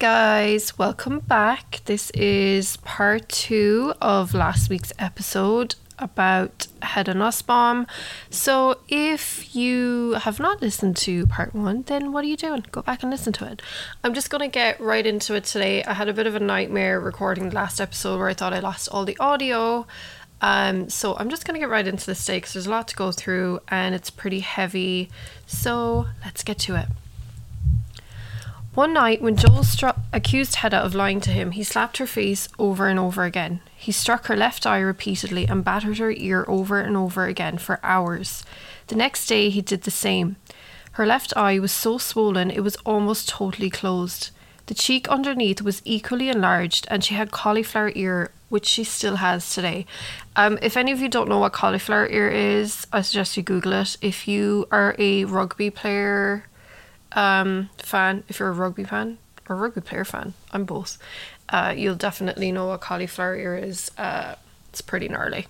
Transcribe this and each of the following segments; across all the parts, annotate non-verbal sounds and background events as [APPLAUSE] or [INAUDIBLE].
guys, welcome back. This is part two of last week's episode about Hedda Nussbaum. So, if you have not listened to part one, then what are you doing? Go back and listen to it. I'm just going to get right into it today. I had a bit of a nightmare recording the last episode where I thought I lost all the audio. Um, so, I'm just going to get right into this today because there's a lot to go through and it's pretty heavy. So, let's get to it. One night, when Joel stru- accused Hedda of lying to him, he slapped her face over and over again. He struck her left eye repeatedly and battered her ear over and over again for hours. The next day, he did the same. Her left eye was so swollen it was almost totally closed. The cheek underneath was equally enlarged, and she had cauliflower ear, which she still has today. Um, if any of you don't know what cauliflower ear is, I suggest you Google it. If you are a rugby player, um, fan, if you're a rugby fan or rugby player fan, I'm both, uh, you'll definitely know what cauliflower ear is. Uh, it's pretty gnarly.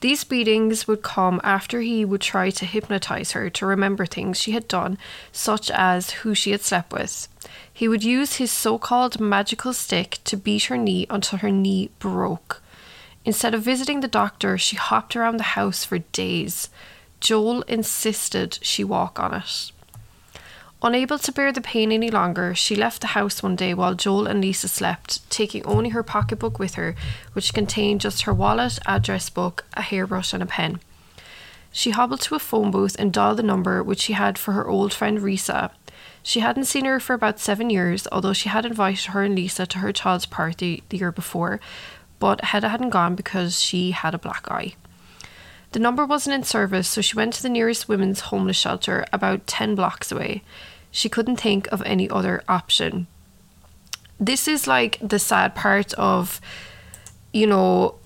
These beatings would come after he would try to hypnotize her to remember things she had done, such as who she had slept with. He would use his so called magical stick to beat her knee until her knee broke. Instead of visiting the doctor, she hopped around the house for days. Joel insisted she walk on it. Unable to bear the pain any longer, she left the house one day while Joel and Lisa slept, taking only her pocketbook with her, which contained just her wallet, address book, a hairbrush, and a pen. She hobbled to a phone booth and dialed the number which she had for her old friend Risa. She hadn't seen her for about seven years, although she had invited her and Lisa to her child's party the year before, but Hedda hadn't gone because she had a black eye. The number wasn't in service, so she went to the nearest women's homeless shelter about 10 blocks away. She couldn't think of any other option. This is like the sad part of, you know,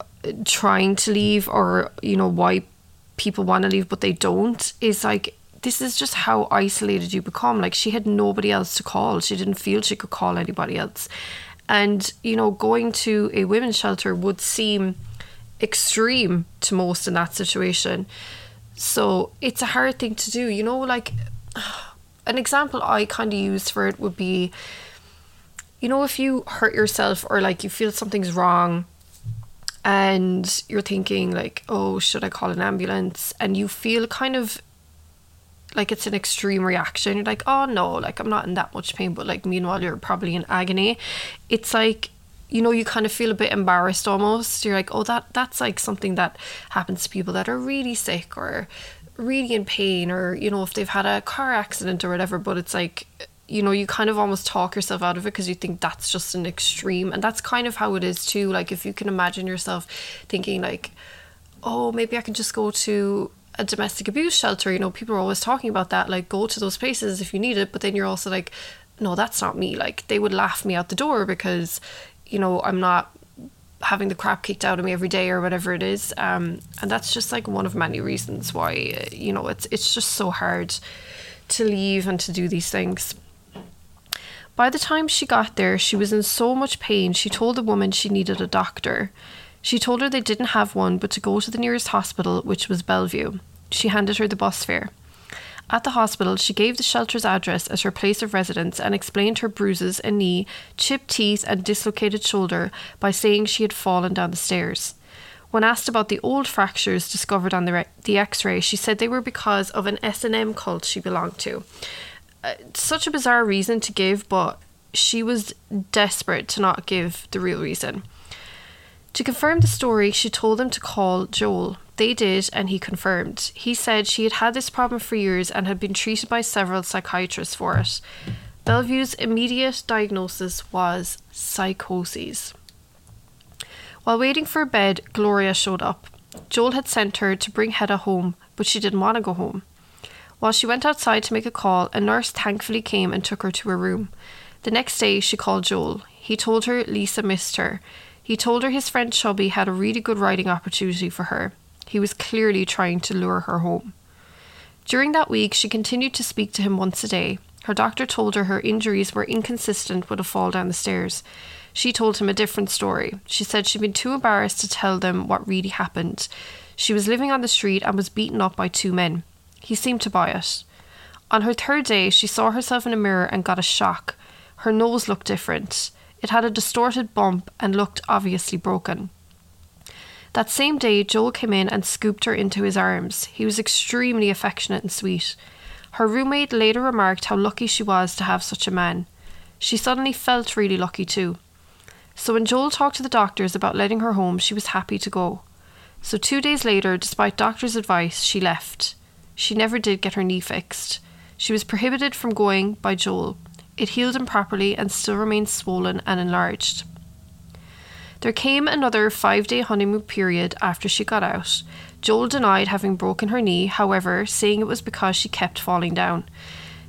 trying to leave or, you know, why people want to leave but they don't is like this is just how isolated you become. Like she had nobody else to call. She didn't feel she could call anybody else. And, you know, going to a women's shelter would seem extreme to most in that situation. So it's a hard thing to do. You know, like an example I kind of use for it would be you know, if you hurt yourself or like you feel something's wrong and you're thinking, like, oh, should I call an ambulance? And you feel kind of like it's an extreme reaction. You're like, oh no, like I'm not in that much pain, but like meanwhile you're probably in agony. It's like you know you kind of feel a bit embarrassed almost you're like oh that that's like something that happens to people that are really sick or really in pain or you know if they've had a car accident or whatever but it's like you know you kind of almost talk yourself out of it because you think that's just an extreme. And that's kind of how it is too. Like if you can imagine yourself thinking like oh maybe I can just go to a domestic abuse shelter you know people are always talking about that like go to those places if you need it but then you're also like no that's not me. Like they would laugh me out the door because you know I'm not having the crap kicked out of me every day or whatever it is. Um, and that's just like one of many reasons why uh, you know it's it's just so hard to leave and to do these things. By the time she got there she was in so much pain she told the woman she needed a doctor. She told her they didn't have one but to go to the nearest hospital which was bellevue. She handed her the bus fare at the hospital, she gave the shelter's address as her place of residence and explained her bruises and knee, chipped teeth, and dislocated shoulder by saying she had fallen down the stairs. When asked about the old fractures discovered on the, re- the x-ray, she said they were because of an S&M cult she belonged to. Uh, such a bizarre reason to give, but she was desperate to not give the real reason. To confirm the story, she told them to call Joel, they did, and he confirmed. He said she had had this problem for years and had been treated by several psychiatrists for it. Bellevue's immediate diagnosis was psychosis. While waiting for a bed, Gloria showed up. Joel had sent her to bring Hedda home, but she didn't want to go home. While she went outside to make a call, a nurse thankfully came and took her to her room. The next day, she called Joel. He told her Lisa missed her. He told her his friend Chubby had a really good writing opportunity for her. He was clearly trying to lure her home. During that week, she continued to speak to him once a day. Her doctor told her her injuries were inconsistent with a fall down the stairs. She told him a different story. She said she'd been too embarrassed to tell them what really happened. She was living on the street and was beaten up by two men. He seemed to buy it. On her third day, she saw herself in a mirror and got a shock. Her nose looked different. It had a distorted bump and looked obviously broken. That same day, Joel came in and scooped her into his arms. He was extremely affectionate and sweet. Her roommate later remarked how lucky she was to have such a man. She suddenly felt really lucky too. So when Joel talked to the doctors about letting her home, she was happy to go. So two days later, despite doctors' advice, she left. She never did get her knee fixed. She was prohibited from going by Joel. It healed improperly and still remains swollen and enlarged. There came another five day honeymoon period after she got out. Joel denied having broken her knee, however, saying it was because she kept falling down.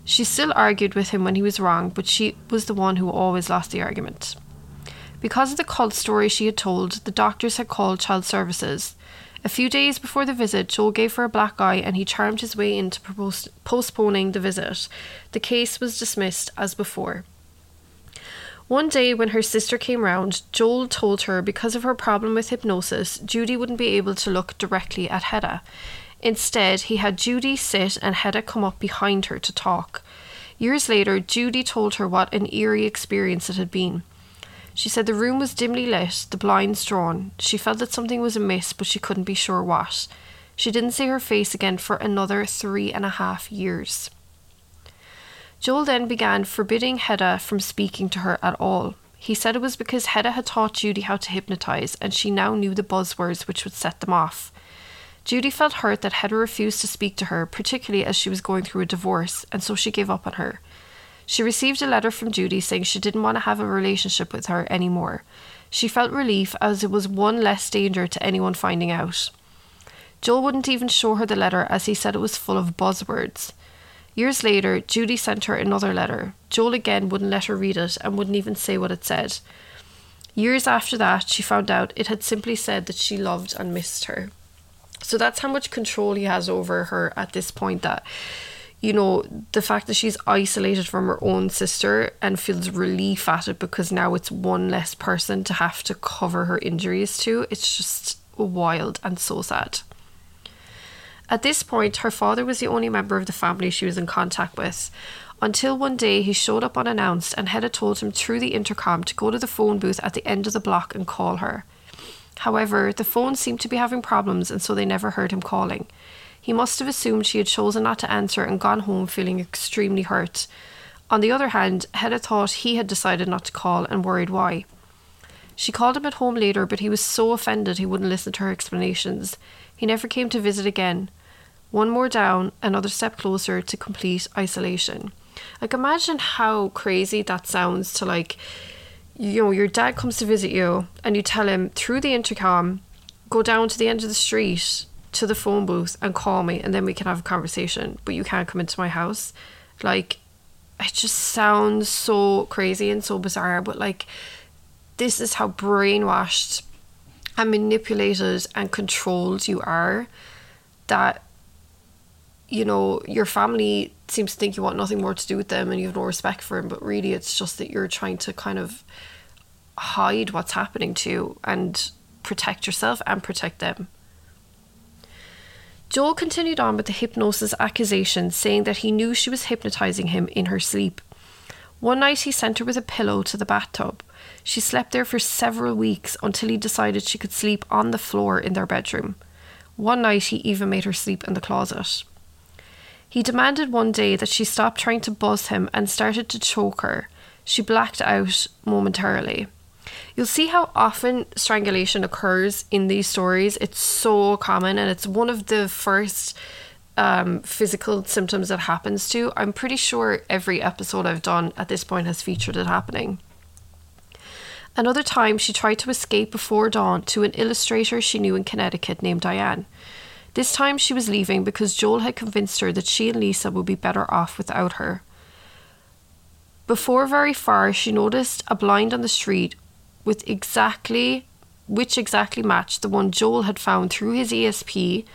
She still argued with him when he was wrong, but she was the one who always lost the argument. Because of the cult story she had told, the doctors had called child services. A few days before the visit, Joel gave her a black eye and he charmed his way into postponing the visit. The case was dismissed as before. One day, when her sister came round, Joel told her because of her problem with hypnosis, Judy wouldn't be able to look directly at Hedda. Instead, he had Judy sit and Hedda come up behind her to talk. Years later, Judy told her what an eerie experience it had been. She said the room was dimly lit, the blinds drawn. She felt that something was amiss, but she couldn't be sure what. She didn't see her face again for another three and a half years. Joel then began forbidding Hedda from speaking to her at all. He said it was because Hedda had taught Judy how to hypnotize, and she now knew the buzzwords which would set them off. Judy felt hurt that Hedda refused to speak to her, particularly as she was going through a divorce, and so she gave up on her. She received a letter from Judy saying she didn't want to have a relationship with her anymore. She felt relief as it was one less danger to anyone finding out. Joel wouldn't even show her the letter as he said it was full of buzzwords. Years later, Judy sent her another letter. Joel again wouldn't let her read it and wouldn't even say what it said. Years after that, she found out it had simply said that she loved and missed her. So that's how much control he has over her at this point that you know, the fact that she's isolated from her own sister and feels relief at it because now it's one less person to have to cover her injuries to, it's just wild and so sad. At this point, her father was the only member of the family she was in contact with. Until one day he showed up unannounced and Hedda told him through the intercom to go to the phone booth at the end of the block and call her. However, the phone seemed to be having problems and so they never heard him calling. He must have assumed she had chosen not to answer and gone home feeling extremely hurt. On the other hand, Hedda thought he had decided not to call and worried why. She called him at home later, but he was so offended he wouldn't listen to her explanations. He never came to visit again. One more down, another step closer to complete isolation. Like, imagine how crazy that sounds to, like, you know, your dad comes to visit you and you tell him through the intercom, go down to the end of the street to the phone booth and call me and then we can have a conversation, but you can't come into my house. Like, it just sounds so crazy and so bizarre, but like, this is how brainwashed and manipulated and controlled you are that you know your family seems to think you want nothing more to do with them and you have no respect for them but really it's just that you're trying to kind of hide what's happening to you and protect yourself and protect them Joel continued on with the hypnosis accusation, saying that he knew she was hypnotizing him in her sleep. One night he sent her with a pillow to the bathtub. She slept there for several weeks until he decided she could sleep on the floor in their bedroom. One night he even made her sleep in the closet. He demanded one day that she stop trying to buzz him and started to choke her. She blacked out momentarily. You'll see how often strangulation occurs in these stories. It's so common and it's one of the first um, physical symptoms that happens to. I'm pretty sure every episode I've done at this point has featured it happening. Another time, she tried to escape before dawn to an illustrator she knew in Connecticut named Diane. This time she was leaving because Joel had convinced her that she and Lisa would be better off without her. Before very far, she noticed a blind on the street with exactly which exactly matched the one Joel had found through his ESP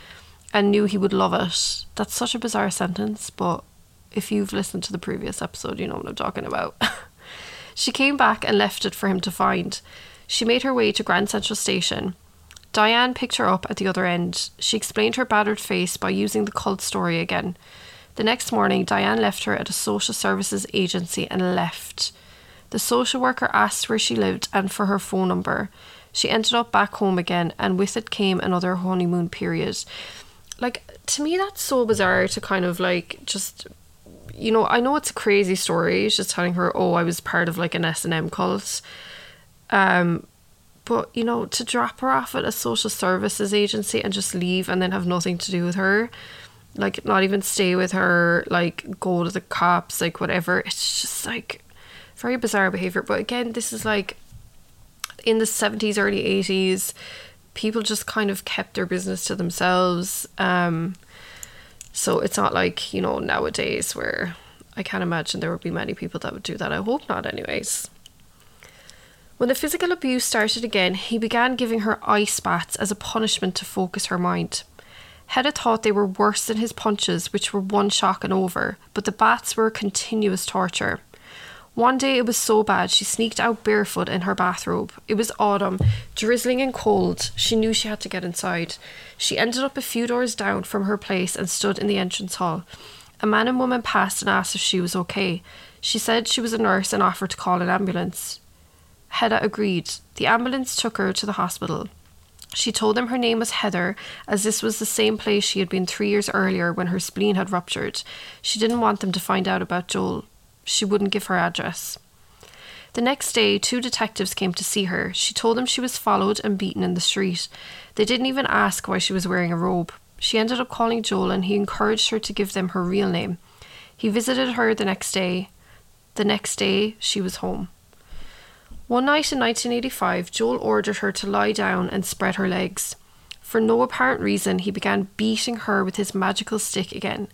and knew he would love it. That's such a bizarre sentence, but if you've listened to the previous episode, you know what I'm talking about. [LAUGHS] she came back and left it for him to find. She made her way to Grand Central Station. Diane picked her up at the other end. She explained her battered face by using the cult story again. The next morning, Diane left her at a social services agency and left. The social worker asked where she lived and for her phone number. She ended up back home again, and with it came another honeymoon period. Like, to me, that's so bizarre to kind of like just you know, I know it's a crazy story. She's telling her, "Oh, I was part of like an S and M cult," um, but you know, to drop her off at a social services agency and just leave and then have nothing to do with her, like not even stay with her, like go to the cops, like whatever. It's just like very bizarre behavior. But again, this is like in the seventies, early eighties. People just kind of kept their business to themselves. Um, so it's not like, you know, nowadays where I can't imagine there would be many people that would do that. I hope not, anyways. When the physical abuse started again, he began giving her ice baths as a punishment to focus her mind. Hedda thought they were worse than his punches, which were one shock and over, but the baths were continuous torture. One day it was so bad she sneaked out barefoot in her bathrobe. It was autumn, drizzling and cold. She knew she had to get inside. She ended up a few doors down from her place and stood in the entrance hall. A man and woman passed and asked if she was okay. She said she was a nurse and offered to call an ambulance. Hedda agreed. The ambulance took her to the hospital. She told them her name was Heather, as this was the same place she had been three years earlier when her spleen had ruptured. She didn't want them to find out about Joel. She wouldn't give her address. The next day, two detectives came to see her. She told them she was followed and beaten in the street. They didn't even ask why she was wearing a robe. She ended up calling Joel and he encouraged her to give them her real name. He visited her the next day. The next day, she was home. One night in 1985, Joel ordered her to lie down and spread her legs. For no apparent reason, he began beating her with his magical stick again.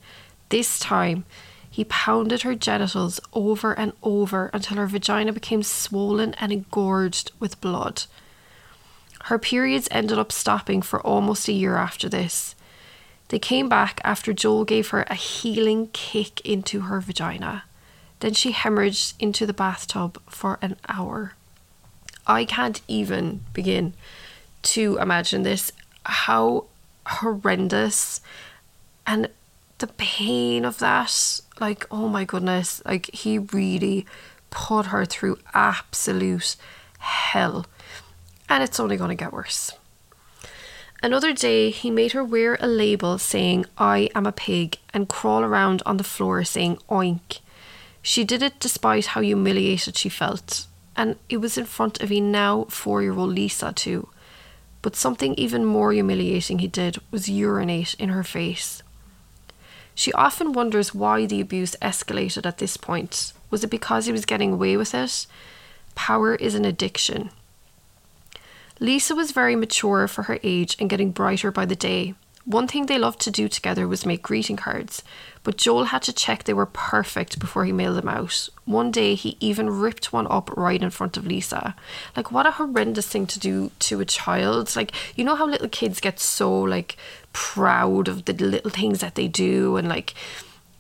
This time, he pounded her genitals over and over until her vagina became swollen and engorged with blood. Her periods ended up stopping for almost a year after this. They came back after Joel gave her a healing kick into her vagina. Then she hemorrhaged into the bathtub for an hour. I can't even begin to imagine this. How horrendous and the pain of that like oh my goodness like he really put her through absolute hell. And it's only going to get worse. Another day he made her wear a label saying i am a pig and crawl around on the floor saying oink. She did it despite how humiliated she felt and it was in front of a now four year old lisa too but something even more humiliating he did was urinate in her face she often wonders why the abuse escalated at this point. Was it because he was getting away with it? Power is an addiction. Lisa was very mature for her age and getting brighter by the day. One thing they loved to do together was make greeting cards, but Joel had to check they were perfect before he mailed them out. One day he even ripped one up right in front of Lisa. Like what a horrendous thing to do to a child. Like you know how little kids get so like proud of the little things that they do and like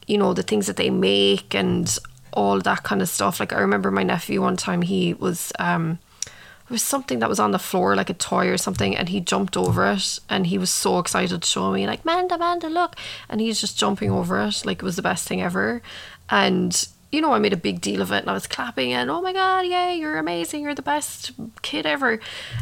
you know the things that they make and all that kind of stuff. Like I remember my nephew one time he was um it was something that was on the floor, like a toy or something, and he jumped over it and he was so excited to show me, like, Manda, Manda, look. And he's just jumping over it, like it was the best thing ever. And, you know, I made a big deal of it and I was clapping and, oh my God, yay, you're amazing, you're the best kid ever.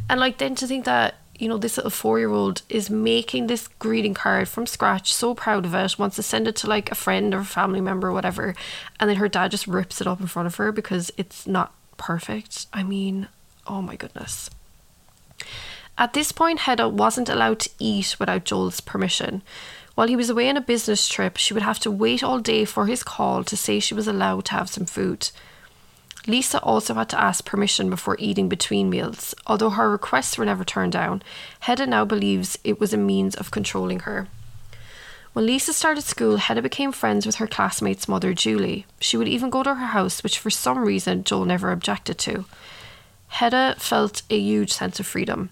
And, like, then to think that, you know, this little four year old is making this greeting card from scratch, so proud of it, wants to send it to like a friend or a family member or whatever. And then her dad just rips it up in front of her because it's not perfect. I mean, Oh my goodness. At this point, Hedda wasn't allowed to eat without Joel's permission. While he was away on a business trip, she would have to wait all day for his call to say she was allowed to have some food. Lisa also had to ask permission before eating between meals. Although her requests were never turned down, Hedda now believes it was a means of controlling her. When Lisa started school, Hedda became friends with her classmate's mother, Julie. She would even go to her house, which for some reason Joel never objected to. Hedda felt a huge sense of freedom.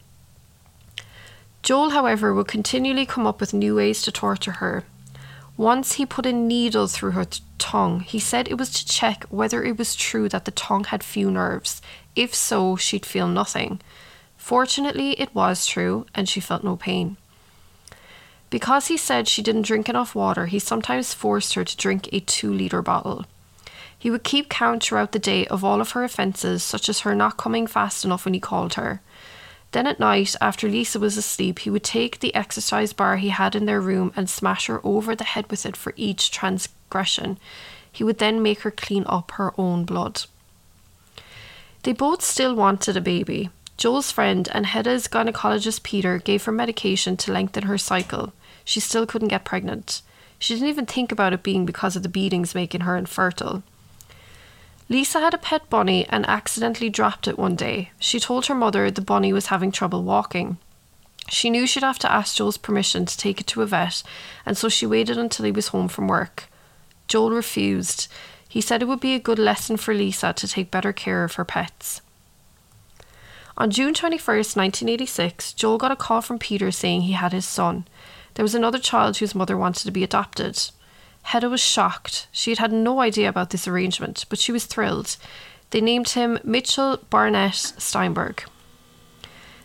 Joel, however, would continually come up with new ways to torture her. Once he put a needle through her tongue. He said it was to check whether it was true that the tongue had few nerves. If so, she'd feel nothing. Fortunately, it was true, and she felt no pain. Because he said she didn't drink enough water, he sometimes forced her to drink a two litre bottle. He would keep count throughout the day of all of her offences, such as her not coming fast enough when he called her. Then at night, after Lisa was asleep, he would take the exercise bar he had in their room and smash her over the head with it for each transgression. He would then make her clean up her own blood. They both still wanted a baby. Joel's friend and Hedda's gynecologist Peter gave her medication to lengthen her cycle. She still couldn't get pregnant. She didn't even think about it being because of the beatings making her infertile. Lisa had a pet bunny and accidentally dropped it one day. She told her mother the bunny was having trouble walking. She knew she'd have to ask Joel's permission to take it to a vet, and so she waited until he was home from work. Joel refused. He said it would be a good lesson for Lisa to take better care of her pets. On June 21st, 1986, Joel got a call from Peter saying he had his son. There was another child whose mother wanted to be adopted. Hedda was shocked. She had had no idea about this arrangement, but she was thrilled. They named him Mitchell Barnett Steinberg.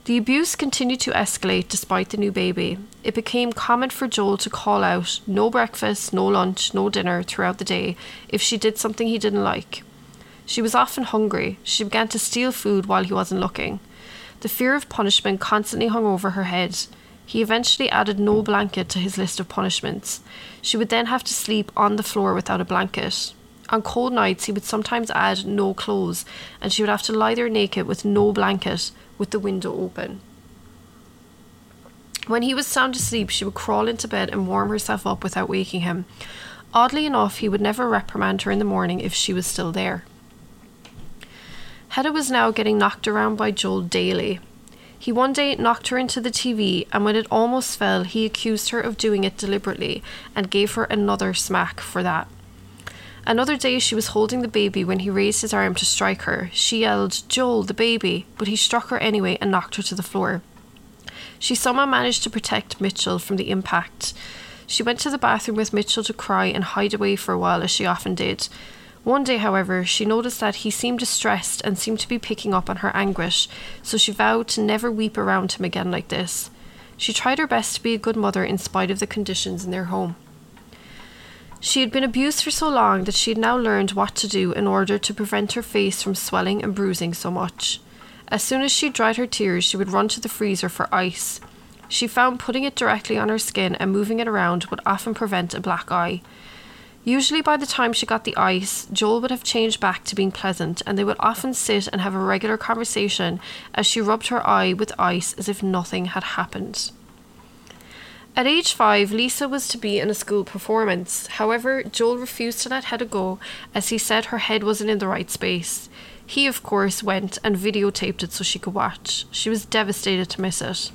The abuse continued to escalate despite the new baby. It became common for Joel to call out no breakfast, no lunch, no dinner throughout the day if she did something he didn't like. She was often hungry. She began to steal food while he wasn't looking. The fear of punishment constantly hung over her head. He eventually added no blanket to his list of punishments. She would then have to sleep on the floor without a blanket. On cold nights, he would sometimes add no clothes, and she would have to lie there naked with no blanket, with the window open. When he was sound asleep, she would crawl into bed and warm herself up without waking him. Oddly enough, he would never reprimand her in the morning if she was still there. Hedda was now getting knocked around by Joel daily. He one day knocked her into the TV, and when it almost fell, he accused her of doing it deliberately and gave her another smack for that. Another day, she was holding the baby when he raised his arm to strike her. She yelled, Joel, the baby, but he struck her anyway and knocked her to the floor. She somehow managed to protect Mitchell from the impact. She went to the bathroom with Mitchell to cry and hide away for a while, as she often did. One day, however, she noticed that he seemed distressed and seemed to be picking up on her anguish, so she vowed to never weep around him again like this. She tried her best to be a good mother in spite of the conditions in their home. She had been abused for so long that she had now learned what to do in order to prevent her face from swelling and bruising so much. As soon as she dried her tears, she would run to the freezer for ice. She found putting it directly on her skin and moving it around would often prevent a black eye. Usually, by the time she got the ice, Joel would have changed back to being pleasant, and they would often sit and have a regular conversation as she rubbed her eye with ice as if nothing had happened. At age five, Lisa was to be in a school performance. However, Joel refused to let Hedda go as he said her head wasn't in the right space. He, of course, went and videotaped it so she could watch. She was devastated to miss it.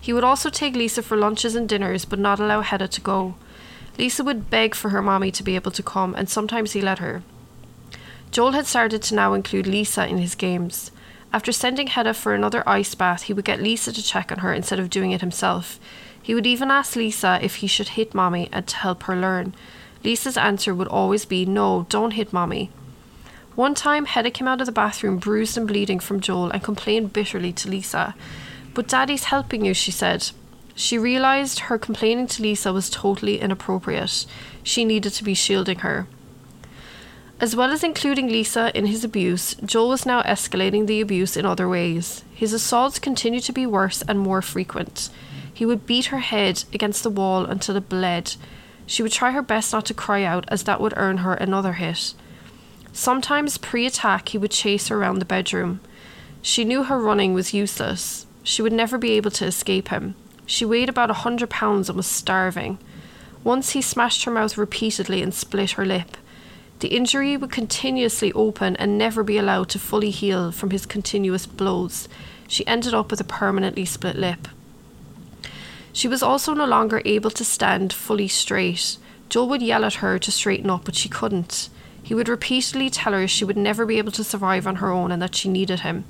He would also take Lisa for lunches and dinners, but not allow Hedda to go. Lisa would beg for her mommy to be able to come, and sometimes he let her. Joel had started to now include Lisa in his games. After sending Hedda for another ice bath, he would get Lisa to check on her instead of doing it himself. He would even ask Lisa if he should hit Mommy and to help her learn. Lisa's answer would always be, No, don't hit Mommy. One time, Hedda came out of the bathroom bruised and bleeding from Joel and complained bitterly to Lisa. But Daddy's helping you, she said. She realised her complaining to Lisa was totally inappropriate. She needed to be shielding her. As well as including Lisa in his abuse, Joel was now escalating the abuse in other ways. His assaults continued to be worse and more frequent. He would beat her head against the wall until it bled. She would try her best not to cry out, as that would earn her another hit. Sometimes, pre attack, he would chase her around the bedroom. She knew her running was useless. She would never be able to escape him. She weighed about a hundred pounds and was starving. Once he smashed her mouth repeatedly and split her lip. The injury would continuously open and never be allowed to fully heal from his continuous blows. She ended up with a permanently split lip. She was also no longer able to stand fully straight. Joel would yell at her to straighten up, but she couldn't. He would repeatedly tell her she would never be able to survive on her own and that she needed him.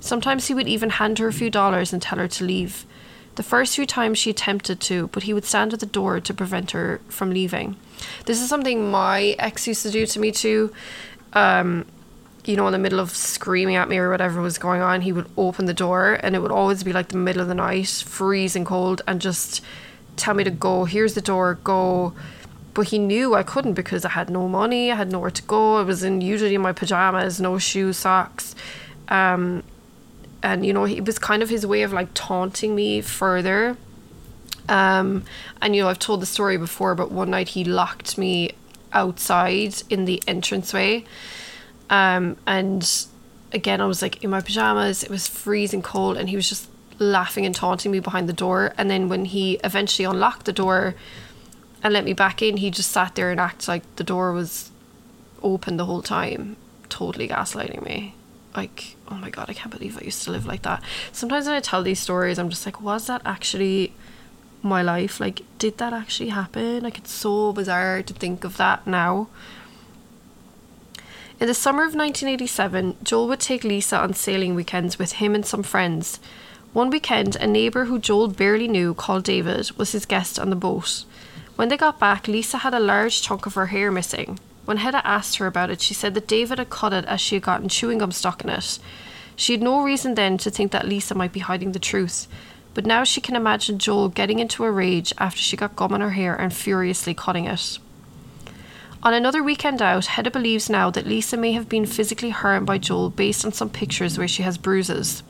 Sometimes he would even hand her a few dollars and tell her to leave. The first few times she attempted to, but he would stand at the door to prevent her from leaving. This is something my ex used to do to me too. Um, you know, in the middle of screaming at me or whatever was going on, he would open the door and it would always be like the middle of the night, freezing cold, and just tell me to go. Here's the door, go. But he knew I couldn't because I had no money, I had nowhere to go. I was in usually in my pajamas, no shoes, socks. Um, and you know, it was kind of his way of like taunting me further. Um, and you know, I've told the story before, but one night he locked me outside in the entranceway. Um, and again, I was like in my pajamas, it was freezing cold, and he was just laughing and taunting me behind the door. And then when he eventually unlocked the door and let me back in, he just sat there and acted like the door was open the whole time, totally gaslighting me. Like, oh my god, I can't believe I used to live like that. Sometimes when I tell these stories, I'm just like, was that actually my life? Like, did that actually happen? Like, it's so bizarre to think of that now. In the summer of 1987, Joel would take Lisa on sailing weekends with him and some friends. One weekend, a neighbour who Joel barely knew, called David, was his guest on the boat. When they got back, Lisa had a large chunk of her hair missing. When Hedda asked her about it, she said that David had cut it as she had gotten chewing gum stuck in it. She had no reason then to think that Lisa might be hiding the truth, but now she can imagine Joel getting into a rage after she got gum in her hair and furiously cutting it. On another weekend out, Hedda believes now that Lisa may have been physically harmed by Joel based on some pictures where she has bruises.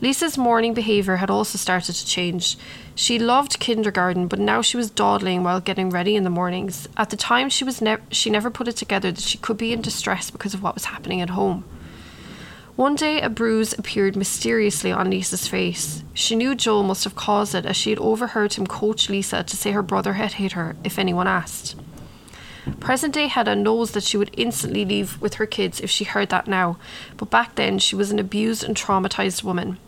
Lisa's morning behaviour had also started to change. She loved kindergarten, but now she was dawdling while getting ready in the mornings. At the time, she was ne- she never put it together that she could be in distress because of what was happening at home. One day, a bruise appeared mysteriously on Lisa's face. She knew Joel must have caused it as she had overheard him coach Lisa to say her brother had hit her if anyone asked. Present day Hedda knows that she would instantly leave with her kids if she heard that now, but back then she was an abused and traumatized woman.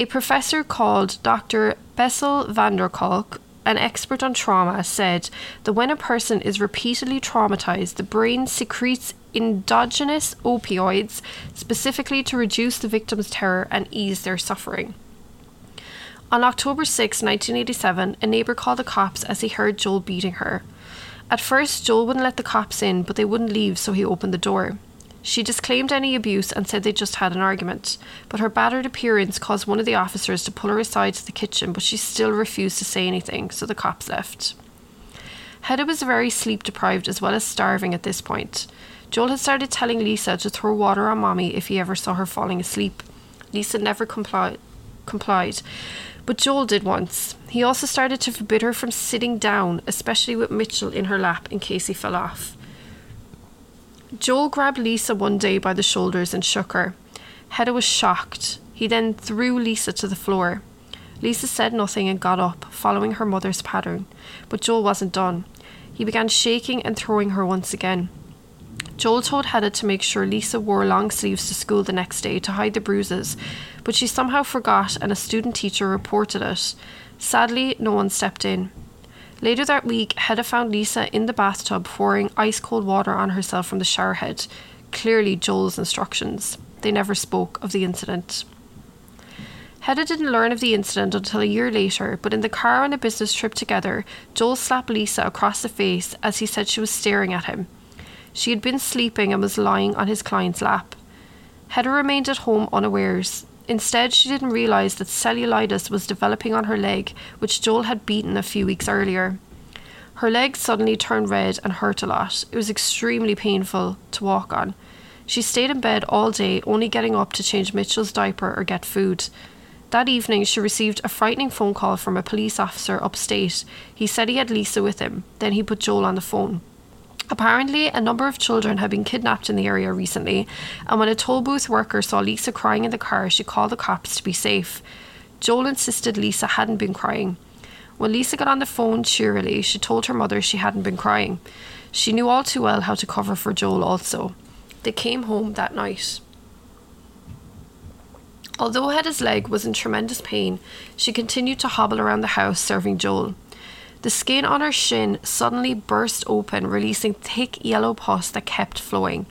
A professor called Dr. Bessel van der Kolk, an expert on trauma, said that when a person is repeatedly traumatized, the brain secretes endogenous opioids specifically to reduce the victim's terror and ease their suffering. On October 6, 1987, a neighbour called the cops as he heard Joel beating her. At first, Joel wouldn't let the cops in, but they wouldn't leave, so he opened the door. She disclaimed any abuse and said they just had an argument, but her battered appearance caused one of the officers to pull her aside to the kitchen, but she still refused to say anything, so the cops left. Hedda was very sleep deprived as well as starving at this point. Joel had started telling Lisa to throw water on Mommy if he ever saw her falling asleep. Lisa never compli- complied, but Joel did once. He also started to forbid her from sitting down, especially with Mitchell in her lap in case he fell off. Joel grabbed Lisa one day by the shoulders and shook her. Hedda was shocked. He then threw Lisa to the floor. Lisa said nothing and got up, following her mother's pattern, but Joel wasn't done. He began shaking and throwing her once again. Joel told Hedda to make sure Lisa wore long sleeves to school the next day to hide the bruises, but she somehow forgot and a student teacher reported it. Sadly, no one stepped in. Later that week, Hedda found Lisa in the bathtub pouring ice cold water on herself from the shower head, clearly Joel's instructions. They never spoke of the incident. Hedda didn't learn of the incident until a year later, but in the car on a business trip together, Joel slapped Lisa across the face as he said she was staring at him. She had been sleeping and was lying on his client's lap. Hedda remained at home unawares. Instead, she didn't realise that cellulitis was developing on her leg, which Joel had beaten a few weeks earlier. Her leg suddenly turned red and hurt a lot. It was extremely painful to walk on. She stayed in bed all day, only getting up to change Mitchell's diaper or get food. That evening, she received a frightening phone call from a police officer upstate. He said he had Lisa with him. Then he put Joel on the phone. Apparently, a number of children had been kidnapped in the area recently, and when a toll booth worker saw Lisa crying in the car, she called the cops to be safe. Joel insisted Lisa hadn't been crying. When Lisa got on the phone cheerily, she told her mother she hadn't been crying. She knew all too well how to cover for Joel also. They came home that night. Although Hedda's leg was in tremendous pain, she continued to hobble around the house serving Joel. The skin on her shin suddenly burst open, releasing thick yellow pus that kept flowing.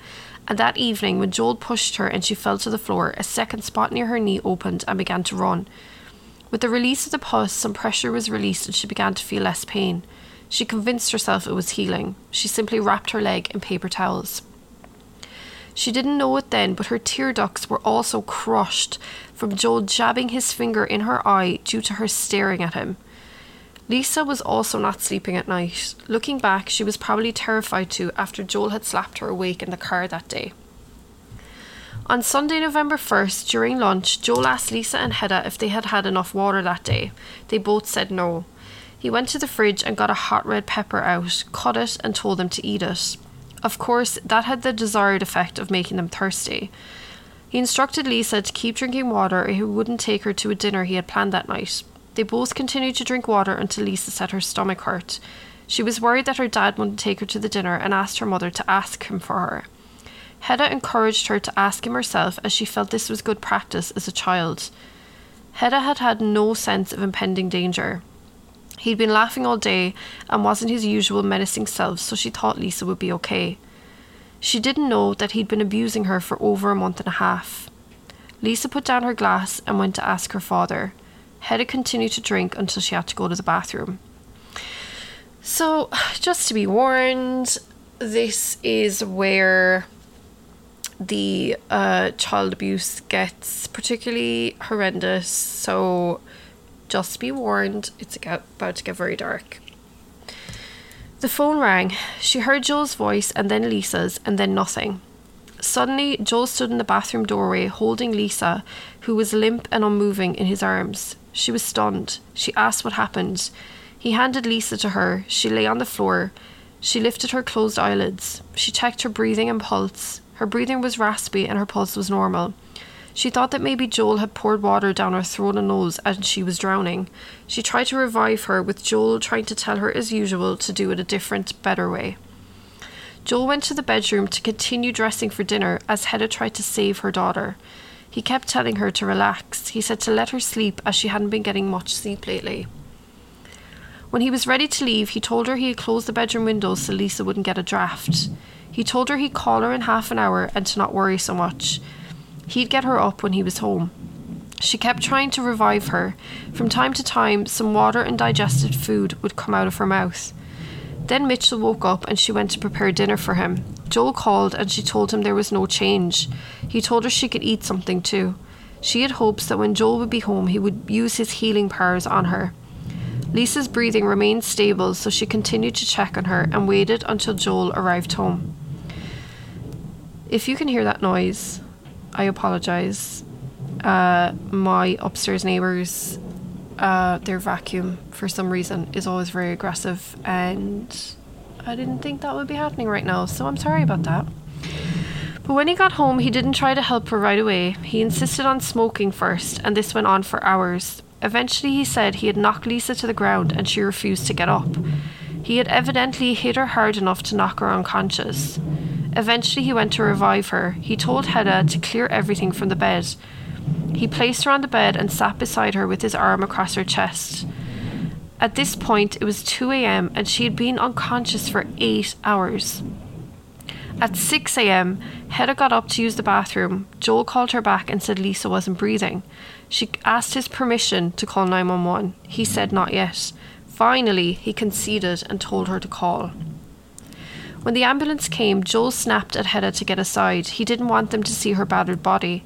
And that evening, when Joel pushed her and she fell to the floor, a second spot near her knee opened and began to run. With the release of the pus, some pressure was released and she began to feel less pain. She convinced herself it was healing. She simply wrapped her leg in paper towels. She didn't know it then, but her tear ducts were also crushed from Joel jabbing his finger in her eye due to her staring at him. Lisa was also not sleeping at night. Looking back, she was probably terrified too after Joel had slapped her awake in the car that day. On Sunday, November 1st, during lunch, Joel asked Lisa and Hedda if they had had enough water that day. They both said no. He went to the fridge and got a hot red pepper out, cut it, and told them to eat it. Of course, that had the desired effect of making them thirsty. He instructed Lisa to keep drinking water or he wouldn't take her to a dinner he had planned that night. They both continued to drink water until Lisa said her stomach hurt. She was worried that her dad wouldn't take her to the dinner and asked her mother to ask him for her. Hedda encouraged her to ask him herself as she felt this was good practice as a child. Hedda had had no sense of impending danger. He'd been laughing all day and wasn't his usual menacing self, so she thought Lisa would be okay. She didn't know that he'd been abusing her for over a month and a half. Lisa put down her glass and went to ask her father. Hedda continued to drink until she had to go to the bathroom. So, just to be warned, this is where the uh, child abuse gets particularly horrendous. So, just be warned, it's about to get very dark. The phone rang. She heard Joel's voice and then Lisa's and then nothing. Suddenly, Joel stood in the bathroom doorway holding Lisa, who was limp and unmoving, in his arms. She was stunned. She asked what happened. He handed Lisa to her. She lay on the floor. She lifted her closed eyelids. She checked her breathing and pulse. Her breathing was raspy and her pulse was normal. She thought that maybe Joel had poured water down her throat and nose and she was drowning. She tried to revive her, with Joel trying to tell her, as usual, to do it a different, better way. Joel went to the bedroom to continue dressing for dinner as Hedda tried to save her daughter. He kept telling her to relax. He said to let her sleep as she hadn't been getting much sleep lately. When he was ready to leave, he told her he had closed the bedroom windows so Lisa wouldn't get a draft. He told her he'd call her in half an hour and to not worry so much. He'd get her up when he was home. She kept trying to revive her. From time to time, some water and digested food would come out of her mouth. Then Mitchell woke up and she went to prepare dinner for him. Joel called and she told him there was no change. He told her she could eat something too. She had hopes that when Joel would be home, he would use his healing powers on her. Lisa's breathing remained stable, so she continued to check on her and waited until Joel arrived home. If you can hear that noise, I apologize. Uh, my upstairs neighbors, uh, their vacuum for some reason is always very aggressive, and I didn't think that would be happening right now, so I'm sorry about that. But when he got home, he didn't try to help her right away. He insisted on smoking first, and this went on for hours. Eventually, he said he had knocked Lisa to the ground and she refused to get up. He had evidently hit her hard enough to knock her unconscious. Eventually, he went to revive her. He told Hedda to clear everything from the bed. He placed her on the bed and sat beside her with his arm across her chest. At this point, it was 2 a.m., and she had been unconscious for eight hours. At 6 a.m., Hedda got up to use the bathroom. Joel called her back and said Lisa wasn't breathing. She asked his permission to call 911. He said not yet. Finally, he conceded and told her to call. When the ambulance came, Joel snapped at Hedda to get aside. He didn't want them to see her battered body.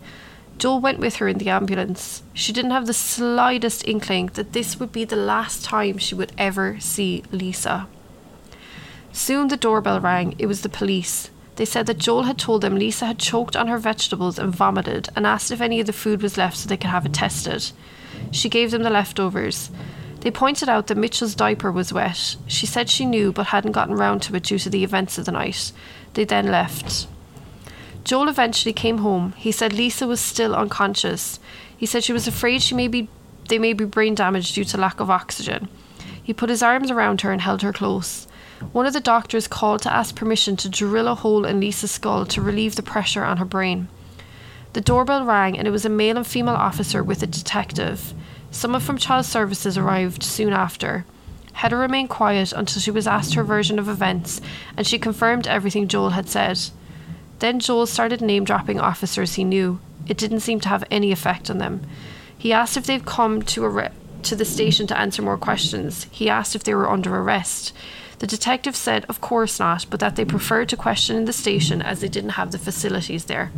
Joel went with her in the ambulance. She didn't have the slightest inkling that this would be the last time she would ever see Lisa. Soon the doorbell rang. It was the police. They said that Joel had told them Lisa had choked on her vegetables and vomited and asked if any of the food was left so they could have it tested. She gave them the leftovers. They pointed out that Mitchell's diaper was wet. She said she knew but hadn't gotten round to it due to the events of the night. They then left. Joel eventually came home. He said Lisa was still unconscious. He said she was afraid she may be they may be brain damaged due to lack of oxygen. He put his arms around her and held her close. One of the doctors called to ask permission to drill a hole in Lisa's skull to relieve the pressure on her brain. The doorbell rang and it was a male and female officer with a detective. Someone from Child Services arrived soon after. Hedda remained quiet until she was asked her version of events, and she confirmed everything Joel had said. Then Joel started name dropping officers he knew. It didn't seem to have any effect on them. He asked if they'd come to, arre- to the station to answer more questions. He asked if they were under arrest. The detective said, of course not, but that they preferred to question in the station as they didn't have the facilities there.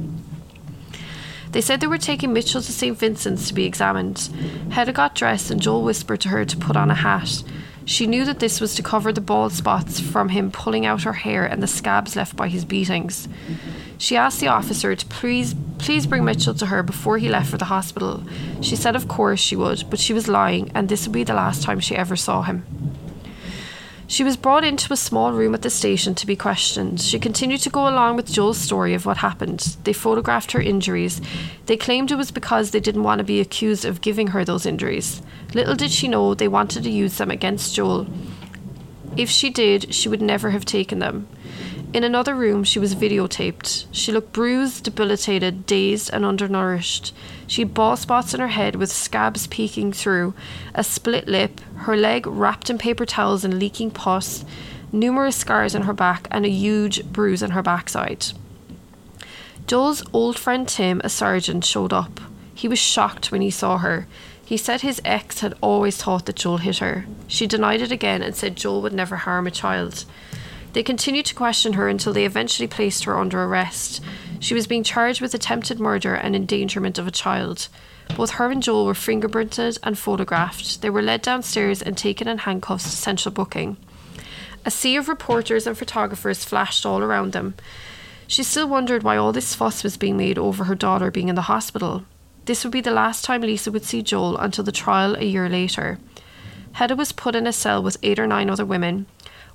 They said they were taking Mitchell to St. Vincent's to be examined. Hedda got dressed and Joel whispered to her to put on a hat. She knew that this was to cover the bald spots from him pulling out her hair and the scabs left by his beatings. She asked the officer to please please bring Mitchell to her before he left for the hospital. She said of course she would, but she was lying and this would be the last time she ever saw him. She was brought into a small room at the station to be questioned. She continued to go along with Joel's story of what happened. They photographed her injuries. They claimed it was because they didn't want to be accused of giving her those injuries. Little did she know they wanted to use them against Joel. If she did, she would never have taken them. In another room, she was videotaped. She looked bruised, debilitated, dazed, and undernourished. She had bald spots in her head with scabs peeking through, a split lip, her leg wrapped in paper towels and leaking pus, numerous scars on her back, and a huge bruise on her backside. Joel's old friend Tim, a sergeant, showed up. He was shocked when he saw her. He said his ex had always thought that Joel hit her. She denied it again and said Joel would never harm a child. They continued to question her until they eventually placed her under arrest. She was being charged with attempted murder and endangerment of a child. Both her and Joel were fingerprinted and photographed. They were led downstairs and taken in handcuffs to central booking. A sea of reporters and photographers flashed all around them. She still wondered why all this fuss was being made over her daughter being in the hospital. This would be the last time Lisa would see Joel until the trial a year later. Hedda was put in a cell with eight or nine other women.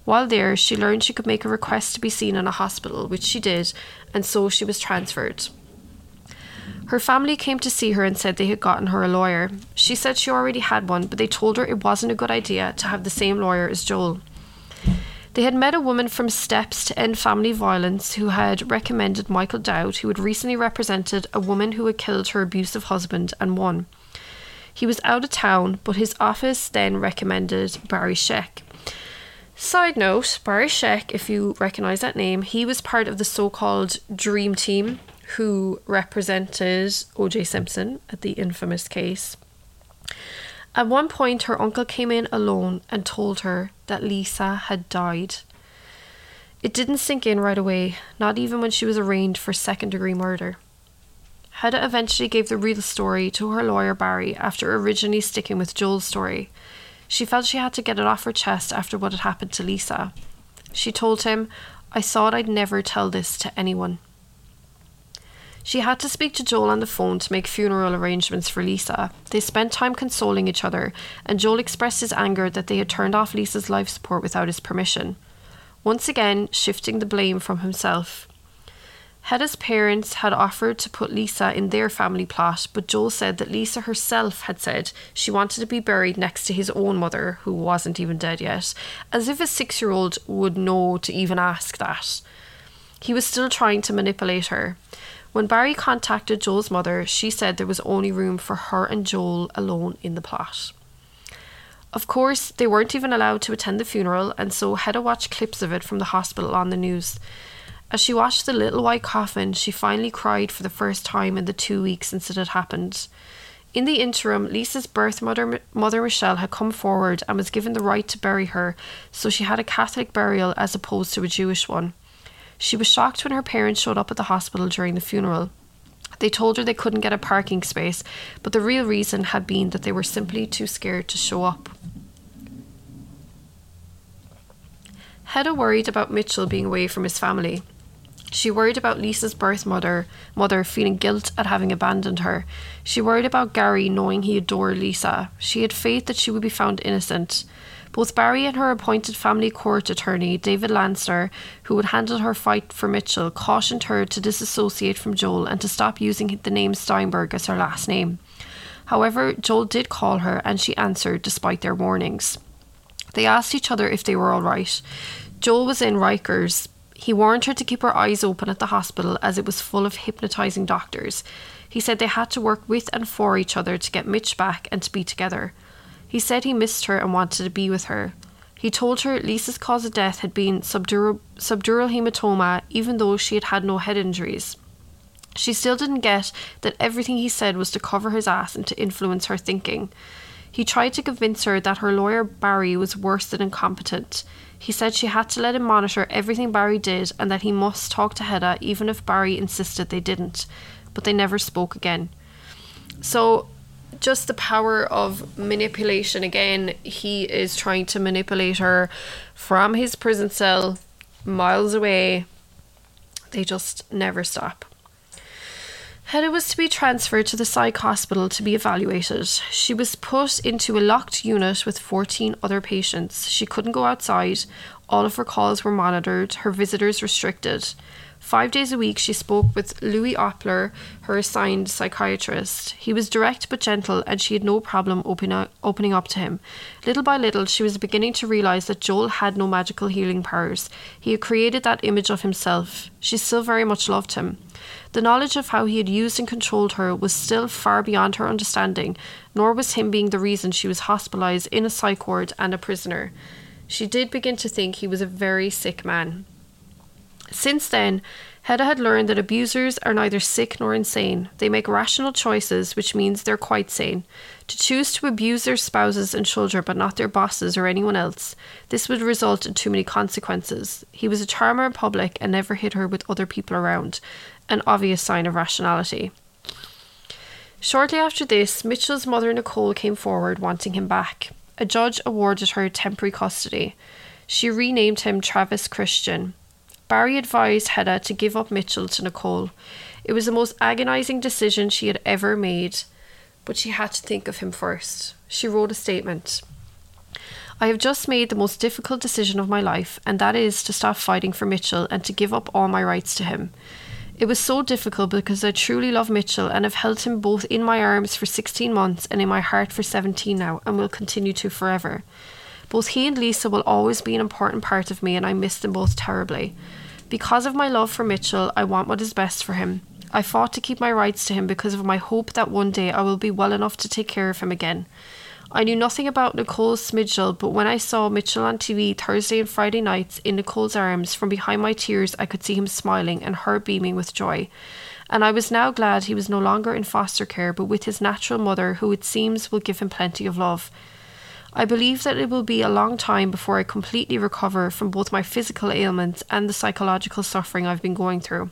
While there, she learned she could make a request to be seen in a hospital, which she did, and so she was transferred. Her family came to see her and said they had gotten her a lawyer. She said she already had one, but they told her it wasn't a good idea to have the same lawyer as Joel. They had met a woman from Steps to End Family Violence who had recommended Michael Dowd, who had recently represented a woman who had killed her abusive husband and won. He was out of town, but his office then recommended Barry Scheck. Side note Barry Scheck, if you recognise that name, he was part of the so called Dream Team who represented OJ Simpson at the infamous case. At one point, her uncle came in alone and told her that Lisa had died. It didn't sink in right away, not even when she was arraigned for second degree murder. Hedda eventually gave the real story to her lawyer Barry after originally sticking with Joel's story. She felt she had to get it off her chest after what had happened to Lisa. She told him, I thought I'd never tell this to anyone. She had to speak to Joel on the phone to make funeral arrangements for Lisa. They spent time consoling each other, and Joel expressed his anger that they had turned off Lisa's life support without his permission. Once again, shifting the blame from himself. Hedda's parents had offered to put Lisa in their family plot, but Joel said that Lisa herself had said she wanted to be buried next to his own mother, who wasn't even dead yet, as if a six year old would know to even ask that. He was still trying to manipulate her. When Barry contacted Joel's mother, she said there was only room for her and Joel alone in the plot. Of course, they weren't even allowed to attend the funeral, and so Hedda watched clips of it from the hospital on the news. As she watched the little white coffin, she finally cried for the first time in the two weeks since it had happened. In the interim, Lisa's birth mother, Mother Michelle, had come forward and was given the right to bury her, so she had a Catholic burial as opposed to a Jewish one. She was shocked when her parents showed up at the hospital during the funeral. They told her they couldn't get a parking space, but the real reason had been that they were simply too scared to show up. Hedda worried about Mitchell being away from his family. She worried about Lisa's birth mother, mother feeling guilt at having abandoned her. She worried about Gary knowing he adored Lisa. She had faith that she would be found innocent. Both Barry and her appointed family court attorney, David Lansner, who would handle her fight for Mitchell, cautioned her to disassociate from Joel and to stop using the name Steinberg as her last name. However, Joel did call her and she answered despite their warnings. They asked each other if they were all right. Joel was in Rikers, he warned her to keep her eyes open at the hospital as it was full of hypnotising doctors. He said they had to work with and for each other to get Mitch back and to be together. He said he missed her and wanted to be with her. He told her Lisa's cause of death had been subdural, subdural hematoma, even though she had had no head injuries. She still didn't get that everything he said was to cover his ass and to influence her thinking. He tried to convince her that her lawyer Barry was worse than incompetent. He said she had to let him monitor everything Barry did and that he must talk to Hedda even if Barry insisted they didn't. But they never spoke again. So just the power of manipulation again he is trying to manipulate her from his prison cell miles away they just never stop Hedda was to be transferred to the psych hospital to be evaluated. She was put into a locked unit with 14 other patients. She couldn't go outside. All of her calls were monitored, her visitors restricted. Five days a week, she spoke with Louis Opler, her assigned psychiatrist. He was direct but gentle, and she had no problem open opening up to him. Little by little, she was beginning to realize that Joel had no magical healing powers. He had created that image of himself. She still very much loved him. The knowledge of how he had used and controlled her was still far beyond her understanding, nor was him being the reason she was hospitalized in a psych ward and a prisoner. She did begin to think he was a very sick man. Since then, Hedda had learned that abusers are neither sick nor insane. They make rational choices, which means they're quite sane. To choose to abuse their spouses and children but not their bosses or anyone else, this would result in too many consequences. He was a charmer in public and never hit her with other people around, an obvious sign of rationality. Shortly after this, Mitchell's mother Nicole came forward wanting him back. A judge awarded her temporary custody. She renamed him Travis Christian. Barry advised Hedda to give up Mitchell to Nicole. It was the most agonizing decision she had ever made, but she had to think of him first. She wrote a statement. I have just made the most difficult decision of my life, and that is to stop fighting for Mitchell and to give up all my rights to him. It was so difficult because I truly love Mitchell and have held him both in my arms for 16 months and in my heart for 17 now, and will continue to forever. Both he and Lisa will always be an important part of me, and I miss them both terribly. Because of my love for Mitchell, I want what is best for him. I fought to keep my rights to him because of my hope that one day I will be well enough to take care of him again. I knew nothing about Nicole Smigiel, but when I saw Mitchell on TV Thursday and Friday nights in Nicole's arms, from behind my tears I could see him smiling and her beaming with joy. And I was now glad he was no longer in foster care, but with his natural mother, who it seems will give him plenty of love. I believe that it will be a long time before I completely recover from both my physical ailments and the psychological suffering I've been going through.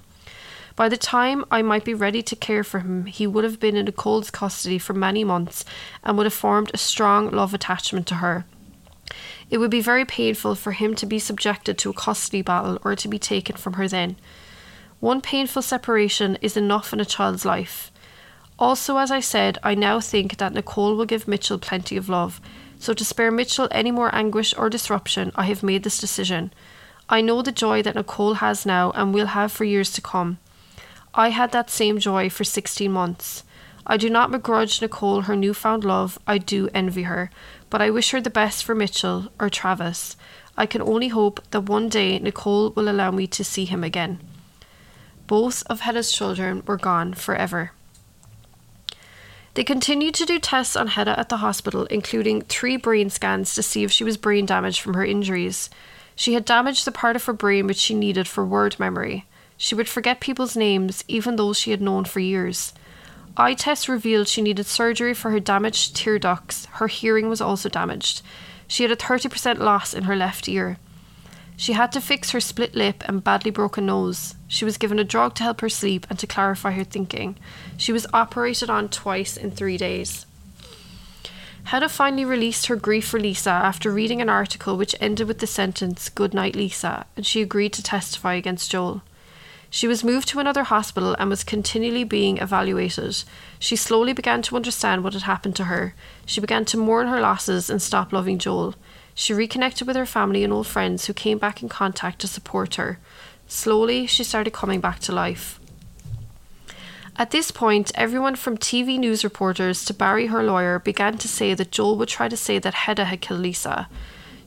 By the time I might be ready to care for him, he would have been in a Nicole's custody for many months and would have formed a strong love attachment to her. It would be very painful for him to be subjected to a custody battle or to be taken from her then. One painful separation is enough in a child's life. Also, as I said, I now think that Nicole will give Mitchell plenty of love, so, to spare Mitchell any more anguish or disruption, I have made this decision. I know the joy that Nicole has now and will have for years to come. I had that same joy for 16 months. I do not begrudge Nicole her newfound love, I do envy her, but I wish her the best for Mitchell or Travis. I can only hope that one day Nicole will allow me to see him again. Both of Hedda's children were gone forever. They continued to do tests on Hedda at the hospital, including three brain scans to see if she was brain damaged from her injuries. She had damaged the part of her brain which she needed for word memory. She would forget people's names, even those she had known for years. Eye tests revealed she needed surgery for her damaged tear ducts. Her hearing was also damaged. She had a 30% loss in her left ear. She had to fix her split lip and badly broken nose. She was given a drug to help her sleep and to clarify her thinking. She was operated on twice in three days. Hedda finally released her grief for Lisa after reading an article which ended with the sentence, Good night, Lisa, and she agreed to testify against Joel. She was moved to another hospital and was continually being evaluated. She slowly began to understand what had happened to her. She began to mourn her losses and stop loving Joel. She reconnected with her family and old friends who came back in contact to support her. Slowly, she started coming back to life. At this point, everyone from TV news reporters to Barry, her lawyer, began to say that Joel would try to say that Hedda had killed Lisa.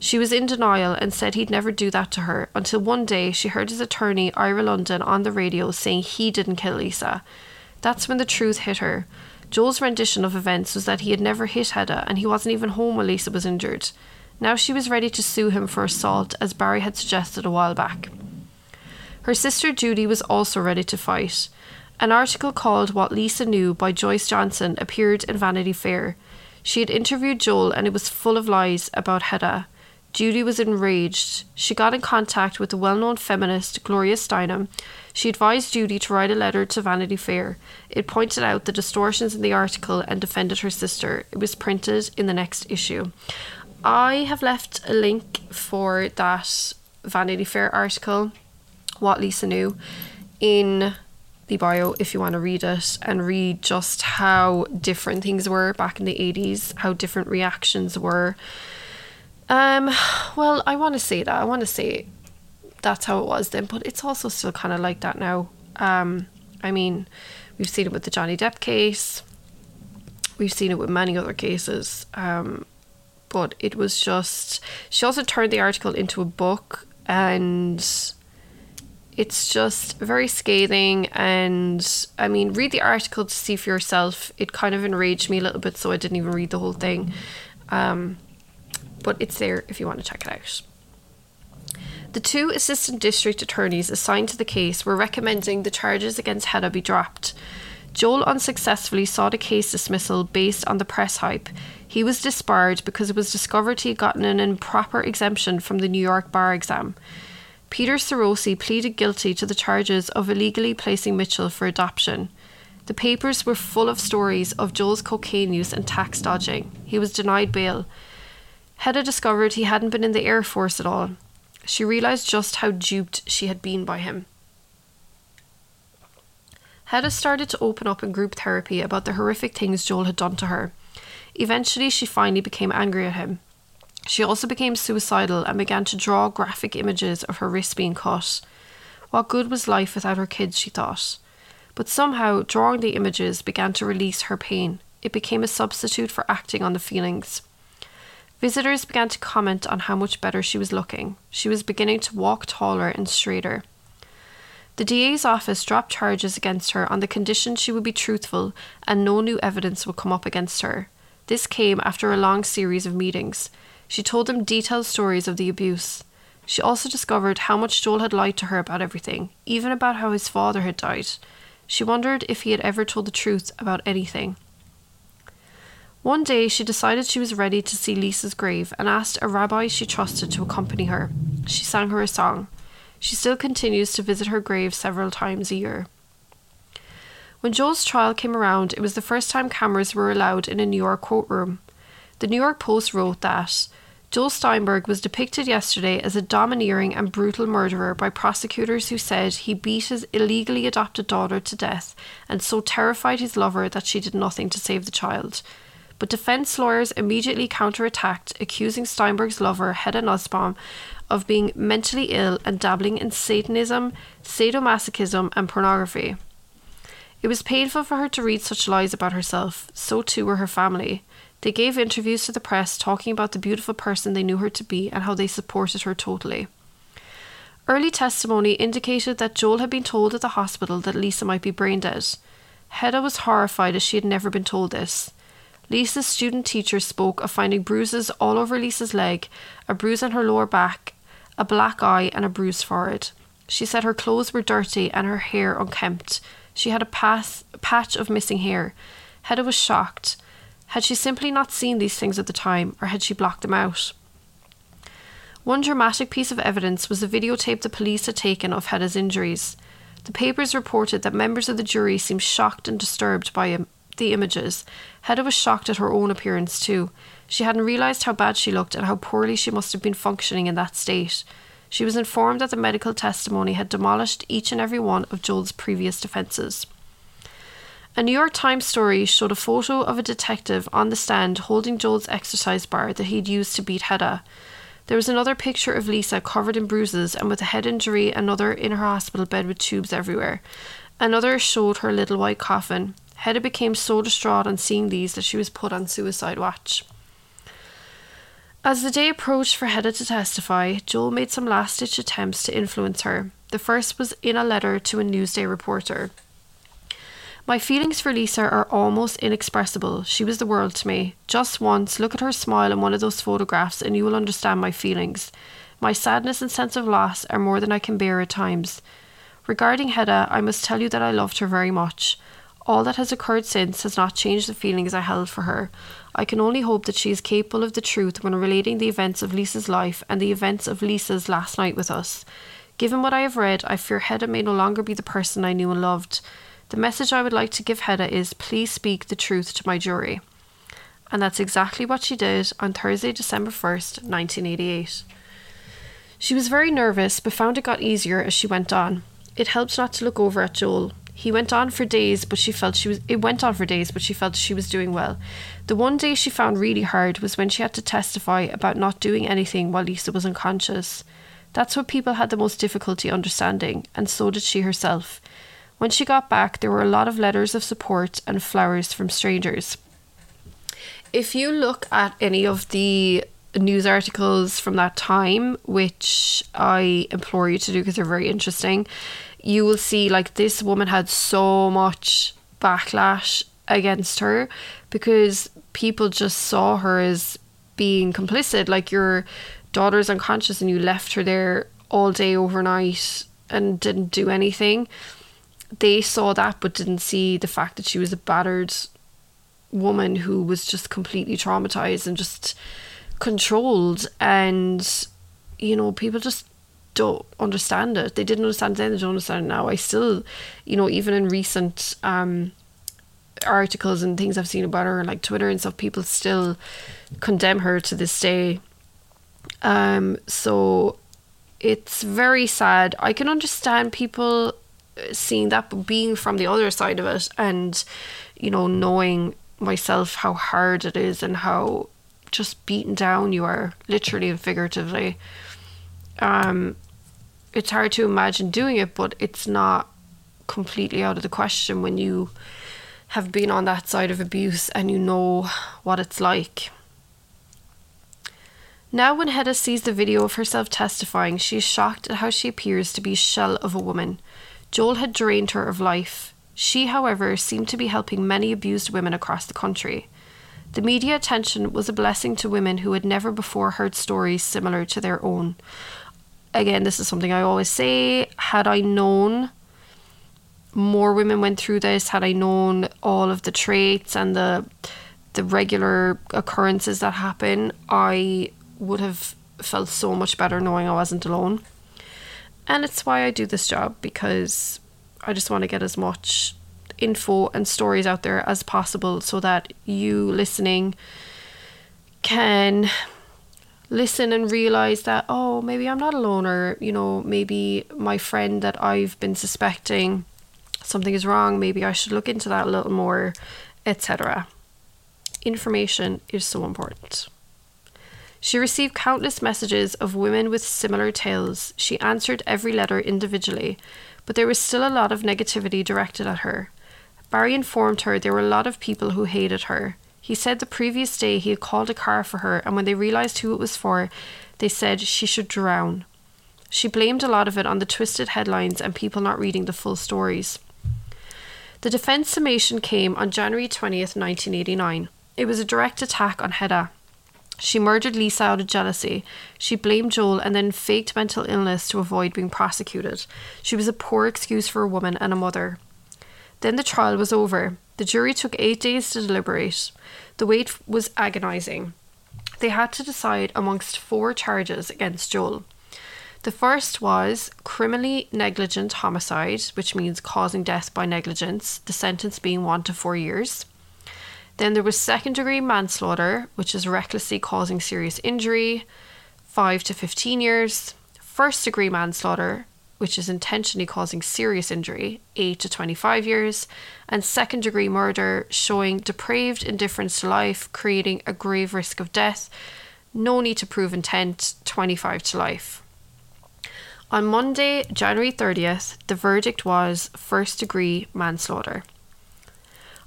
She was in denial and said he'd never do that to her until one day she heard his attorney, Ira London, on the radio saying he didn't kill Lisa. That's when the truth hit her. Joel's rendition of events was that he had never hit Hedda and he wasn't even home when Lisa was injured. Now she was ready to sue him for assault, as Barry had suggested a while back. Her sister Judy was also ready to fight. An article called What Lisa Knew by Joyce Johnson appeared in Vanity Fair. She had interviewed Joel and it was full of lies about Hedda. Judy was enraged. She got in contact with the well known feminist Gloria Steinem. She advised Judy to write a letter to Vanity Fair. It pointed out the distortions in the article and defended her sister. It was printed in the next issue. I have left a link for that Vanity Fair article, What Lisa Knew, in the bio if you want to read it and read just how different things were back in the 80s, how different reactions were. Um, well, I want to say that. I want to say that's how it was then, but it's also still kind of like that now. Um, I mean, we've seen it with the Johnny Depp case. We've seen it with many other cases. Um, but it was just she also turned the article into a book and it's just very scathing and i mean read the article to see for yourself it kind of enraged me a little bit so i didn't even read the whole thing um, but it's there if you want to check it out the two assistant district attorneys assigned to the case were recommending the charges against Hedda be dropped. Joel unsuccessfully sought a case dismissal based on the press hype. He was disbarred because it was discovered he had gotten an improper exemption from the New York bar exam. Peter Sarosi pleaded guilty to the charges of illegally placing Mitchell for adoption. The papers were full of stories of Joel's cocaine use and tax dodging. He was denied bail. Hedda discovered he hadn't been in the Air Force at all. She realised just how duped she had been by him. Hedda started to open up in group therapy about the horrific things Joel had done to her. Eventually, she finally became angry at him. She also became suicidal and began to draw graphic images of her wrists being cut. What good was life without her kids, she thought. But somehow, drawing the images began to release her pain. It became a substitute for acting on the feelings. Visitors began to comment on how much better she was looking. She was beginning to walk taller and straighter. The DA's office dropped charges against her on the condition she would be truthful and no new evidence would come up against her. This came after a long series of meetings. She told them detailed stories of the abuse. She also discovered how much Joel had lied to her about everything, even about how his father had died. She wondered if he had ever told the truth about anything. One day she decided she was ready to see Lisa's grave and asked a rabbi she trusted to accompany her. She sang her a song. She still continues to visit her grave several times a year. When Joel's trial came around, it was the first time cameras were allowed in a New York courtroom. The New York Post wrote that Joel Steinberg was depicted yesterday as a domineering and brutal murderer by prosecutors who said he beat his illegally adopted daughter to death and so terrified his lover that she did nothing to save the child. But defense lawyers immediately counterattacked, accusing Steinberg's lover, Hedda Nussbaum, of being mentally ill and dabbling in Satanism, sadomasochism, and pornography. It was painful for her to read such lies about herself, so too were her family. They gave interviews to the press talking about the beautiful person they knew her to be and how they supported her totally. Early testimony indicated that Joel had been told at the hospital that Lisa might be brain dead. Hedda was horrified as she had never been told this. Lisa's student teacher spoke of finding bruises all over Lisa's leg, a bruise on her lower back, a black eye, and a bruised forehead. She said her clothes were dirty and her hair unkempt. She had a path, patch of missing hair. Hedda was shocked. Had she simply not seen these things at the time, or had she blocked them out? One dramatic piece of evidence was the videotape the police had taken of Hedda's injuries. The papers reported that members of the jury seemed shocked and disturbed by the images. Hedda was shocked at her own appearance too. She hadn't realised how bad she looked and how poorly she must have been functioning in that state. She was informed that the medical testimony had demolished each and every one of Joel's previous defences. A New York Times story showed a photo of a detective on the stand holding Joel's exercise bar that he'd used to beat Hedda. There was another picture of Lisa covered in bruises and with a head injury, another in her hospital bed with tubes everywhere. Another showed her little white coffin. Hedda became so distraught on seeing these that she was put on suicide watch. As the day approached for Hedda to testify, Joel made some last ditch attempts to influence her. The first was in a letter to a Newsday reporter. My feelings for Lisa are almost inexpressible. She was the world to me. Just once, look at her smile in one of those photographs, and you will understand my feelings. My sadness and sense of loss are more than I can bear at times. Regarding Hedda, I must tell you that I loved her very much. All that has occurred since has not changed the feelings I held for her. I can only hope that she is capable of the truth when relating the events of Lisa's life and the events of Lisa's last night with us. Given what I have read, I fear Hedda may no longer be the person I knew and loved. The message I would like to give Hedda is please speak the truth to my jury. And that's exactly what she did on Thursday, December 1st, 1988. She was very nervous, but found it got easier as she went on. It helped not to look over at Joel. He went on for days, but she felt she was it went on for days, but she felt she was doing well. The one day she found really hard was when she had to testify about not doing anything while Lisa was unconscious. That's what people had the most difficulty understanding, and so did she herself. When she got back, there were a lot of letters of support and flowers from strangers. If you look at any of the news articles from that time, which I implore you to do because they're very interesting, you will see like this woman had so much backlash against her because people just saw her as being complicit. Like your daughter's unconscious and you left her there all day overnight and didn't do anything they saw that but didn't see the fact that she was a battered woman who was just completely traumatized and just controlled and you know people just don't understand it. They didn't understand then they don't understand now. I still you know even in recent um articles and things i've seen about her like twitter and stuff people still condemn her to this day. Um so it's very sad. I can understand people seeing that, but being from the other side of it and, you know, knowing myself how hard it is and how just beaten down you are, literally and figuratively. Um, it's hard to imagine doing it, but it's not completely out of the question when you have been on that side of abuse and you know what it's like. Now, when Hedda sees the video of herself testifying, she is shocked at how she appears to be a shell of a woman. Joel had drained her of life. She, however, seemed to be helping many abused women across the country. The media attention was a blessing to women who had never before heard stories similar to their own. Again, this is something I always say. Had I known more women went through this, had I known all of the traits and the the regular occurrences that happen, I would have felt so much better knowing I wasn't alone. And it's why I do this job because I just want to get as much info and stories out there as possible so that you listening can listen and realize that oh maybe I'm not alone or you know maybe my friend that I've been suspecting something is wrong maybe I should look into that a little more etc information is so important she received countless messages of women with similar tales. She answered every letter individually, but there was still a lot of negativity directed at her. Barry informed her there were a lot of people who hated her. He said the previous day he had called a car for her, and when they realised who it was for, they said she should drown. She blamed a lot of it on the twisted headlines and people not reading the full stories. The defence summation came on January 20th, 1989. It was a direct attack on Hedda. She murdered Lisa out of jealousy. She blamed Joel and then faked mental illness to avoid being prosecuted. She was a poor excuse for a woman and a mother. Then the trial was over. The jury took eight days to deliberate. The wait was agonising. They had to decide amongst four charges against Joel. The first was criminally negligent homicide, which means causing death by negligence, the sentence being one to four years. Then there was second degree manslaughter, which is recklessly causing serious injury, 5 to 15 years. First degree manslaughter, which is intentionally causing serious injury, 8 to 25 years. And second degree murder, showing depraved indifference to life, creating a grave risk of death. No need to prove intent, 25 to life. On Monday, January 30th, the verdict was first degree manslaughter.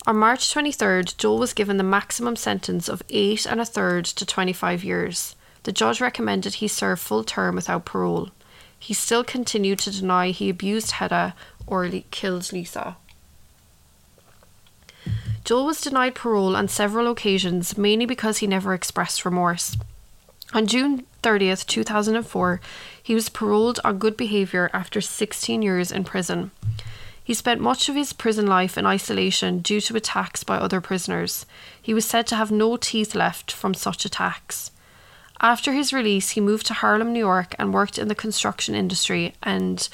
On March 23rd, Joel was given the maximum sentence of eight and a third to 25 years. The judge recommended he serve full term without parole. He still continued to deny he abused Hedda or le- killed Lisa. Joel was denied parole on several occasions, mainly because he never expressed remorse. On June 30th, 2004, he was paroled on good behaviour after 16 years in prison. He spent much of his prison life in isolation due to attacks by other prisoners. He was said to have no teeth left from such attacks. After his release, he moved to Harlem, New York, and worked in the construction industry and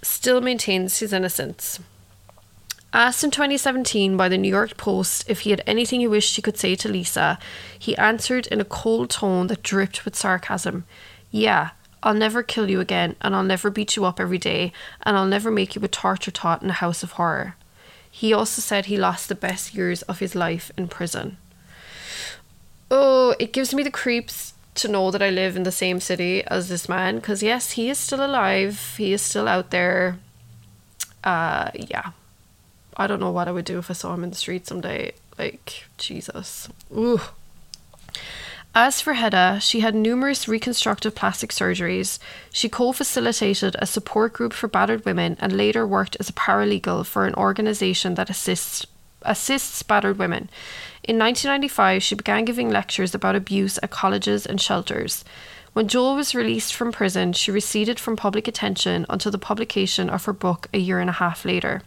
still maintains his innocence. Asked in 2017 by the New York Post if he had anything he wished he could say to Lisa, he answered in a cold tone that dripped with sarcasm Yeah, I'll never kill you again, and I'll never beat you up every day, and I'll never make you a torture tot in a house of horror. He also said he lost the best years of his life in prison. Oh, it gives me the creeps to know that I live in the same city as this man, because yes, he is still alive, he is still out there. Uh, yeah. I don't know what I would do if I saw him in the street someday. Like, Jesus. Ooh. As for Hedda, she had numerous reconstructive plastic surgeries. She co facilitated a support group for battered women and later worked as a paralegal for an organisation that assists, assists battered women. In 1995, she began giving lectures about abuse at colleges and shelters. When Joel was released from prison, she receded from public attention until the publication of her book a year and a half later.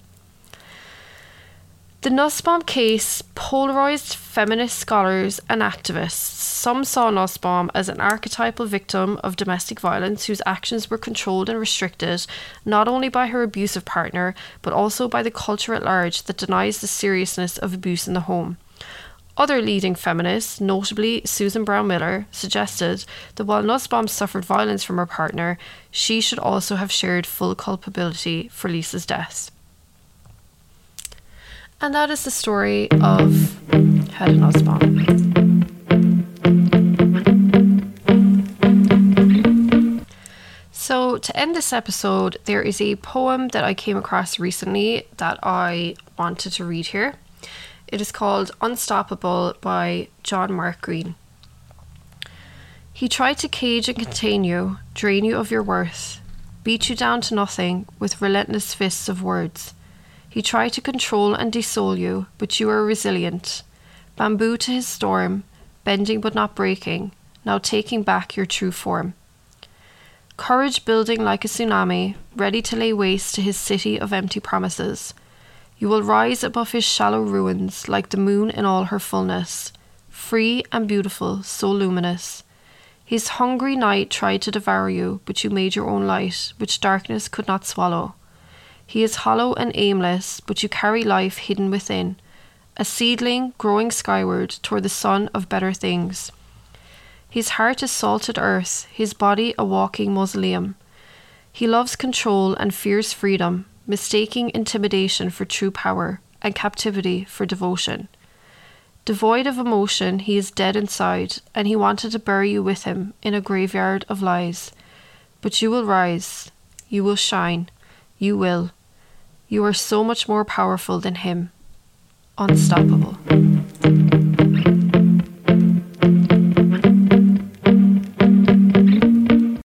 The Nussbaum case polarised feminist scholars and activists. Some saw Nussbaum as an archetypal victim of domestic violence whose actions were controlled and restricted not only by her abusive partner, but also by the culture at large that denies the seriousness of abuse in the home. Other leading feminists, notably Susan Brownmiller, suggested that while Nussbaum suffered violence from her partner, she should also have shared full culpability for Lisa's death. And that is the story of Hedda Nussbaum. So, to end this episode, there is a poem that I came across recently that I wanted to read here. It is called Unstoppable by John Mark Green. He tried to cage and contain you, drain you of your worth, beat you down to nothing with relentless fists of words. He tried to control and desole you, but you were resilient. Bamboo to his storm, bending but not breaking, now taking back your true form. Courage building like a tsunami, ready to lay waste to his city of empty promises. You will rise above his shallow ruins like the moon in all her fullness, free and beautiful, so luminous. His hungry night tried to devour you, but you made your own light, which darkness could not swallow. He is hollow and aimless, but you carry life hidden within, a seedling growing skyward toward the sun of better things. His heart is salted earth, his body a walking mausoleum. He loves control and fears freedom, mistaking intimidation for true power and captivity for devotion. Devoid of emotion, he is dead inside, and he wanted to bury you with him in a graveyard of lies. But you will rise, you will shine, you will. You are so much more powerful than him. Unstoppable.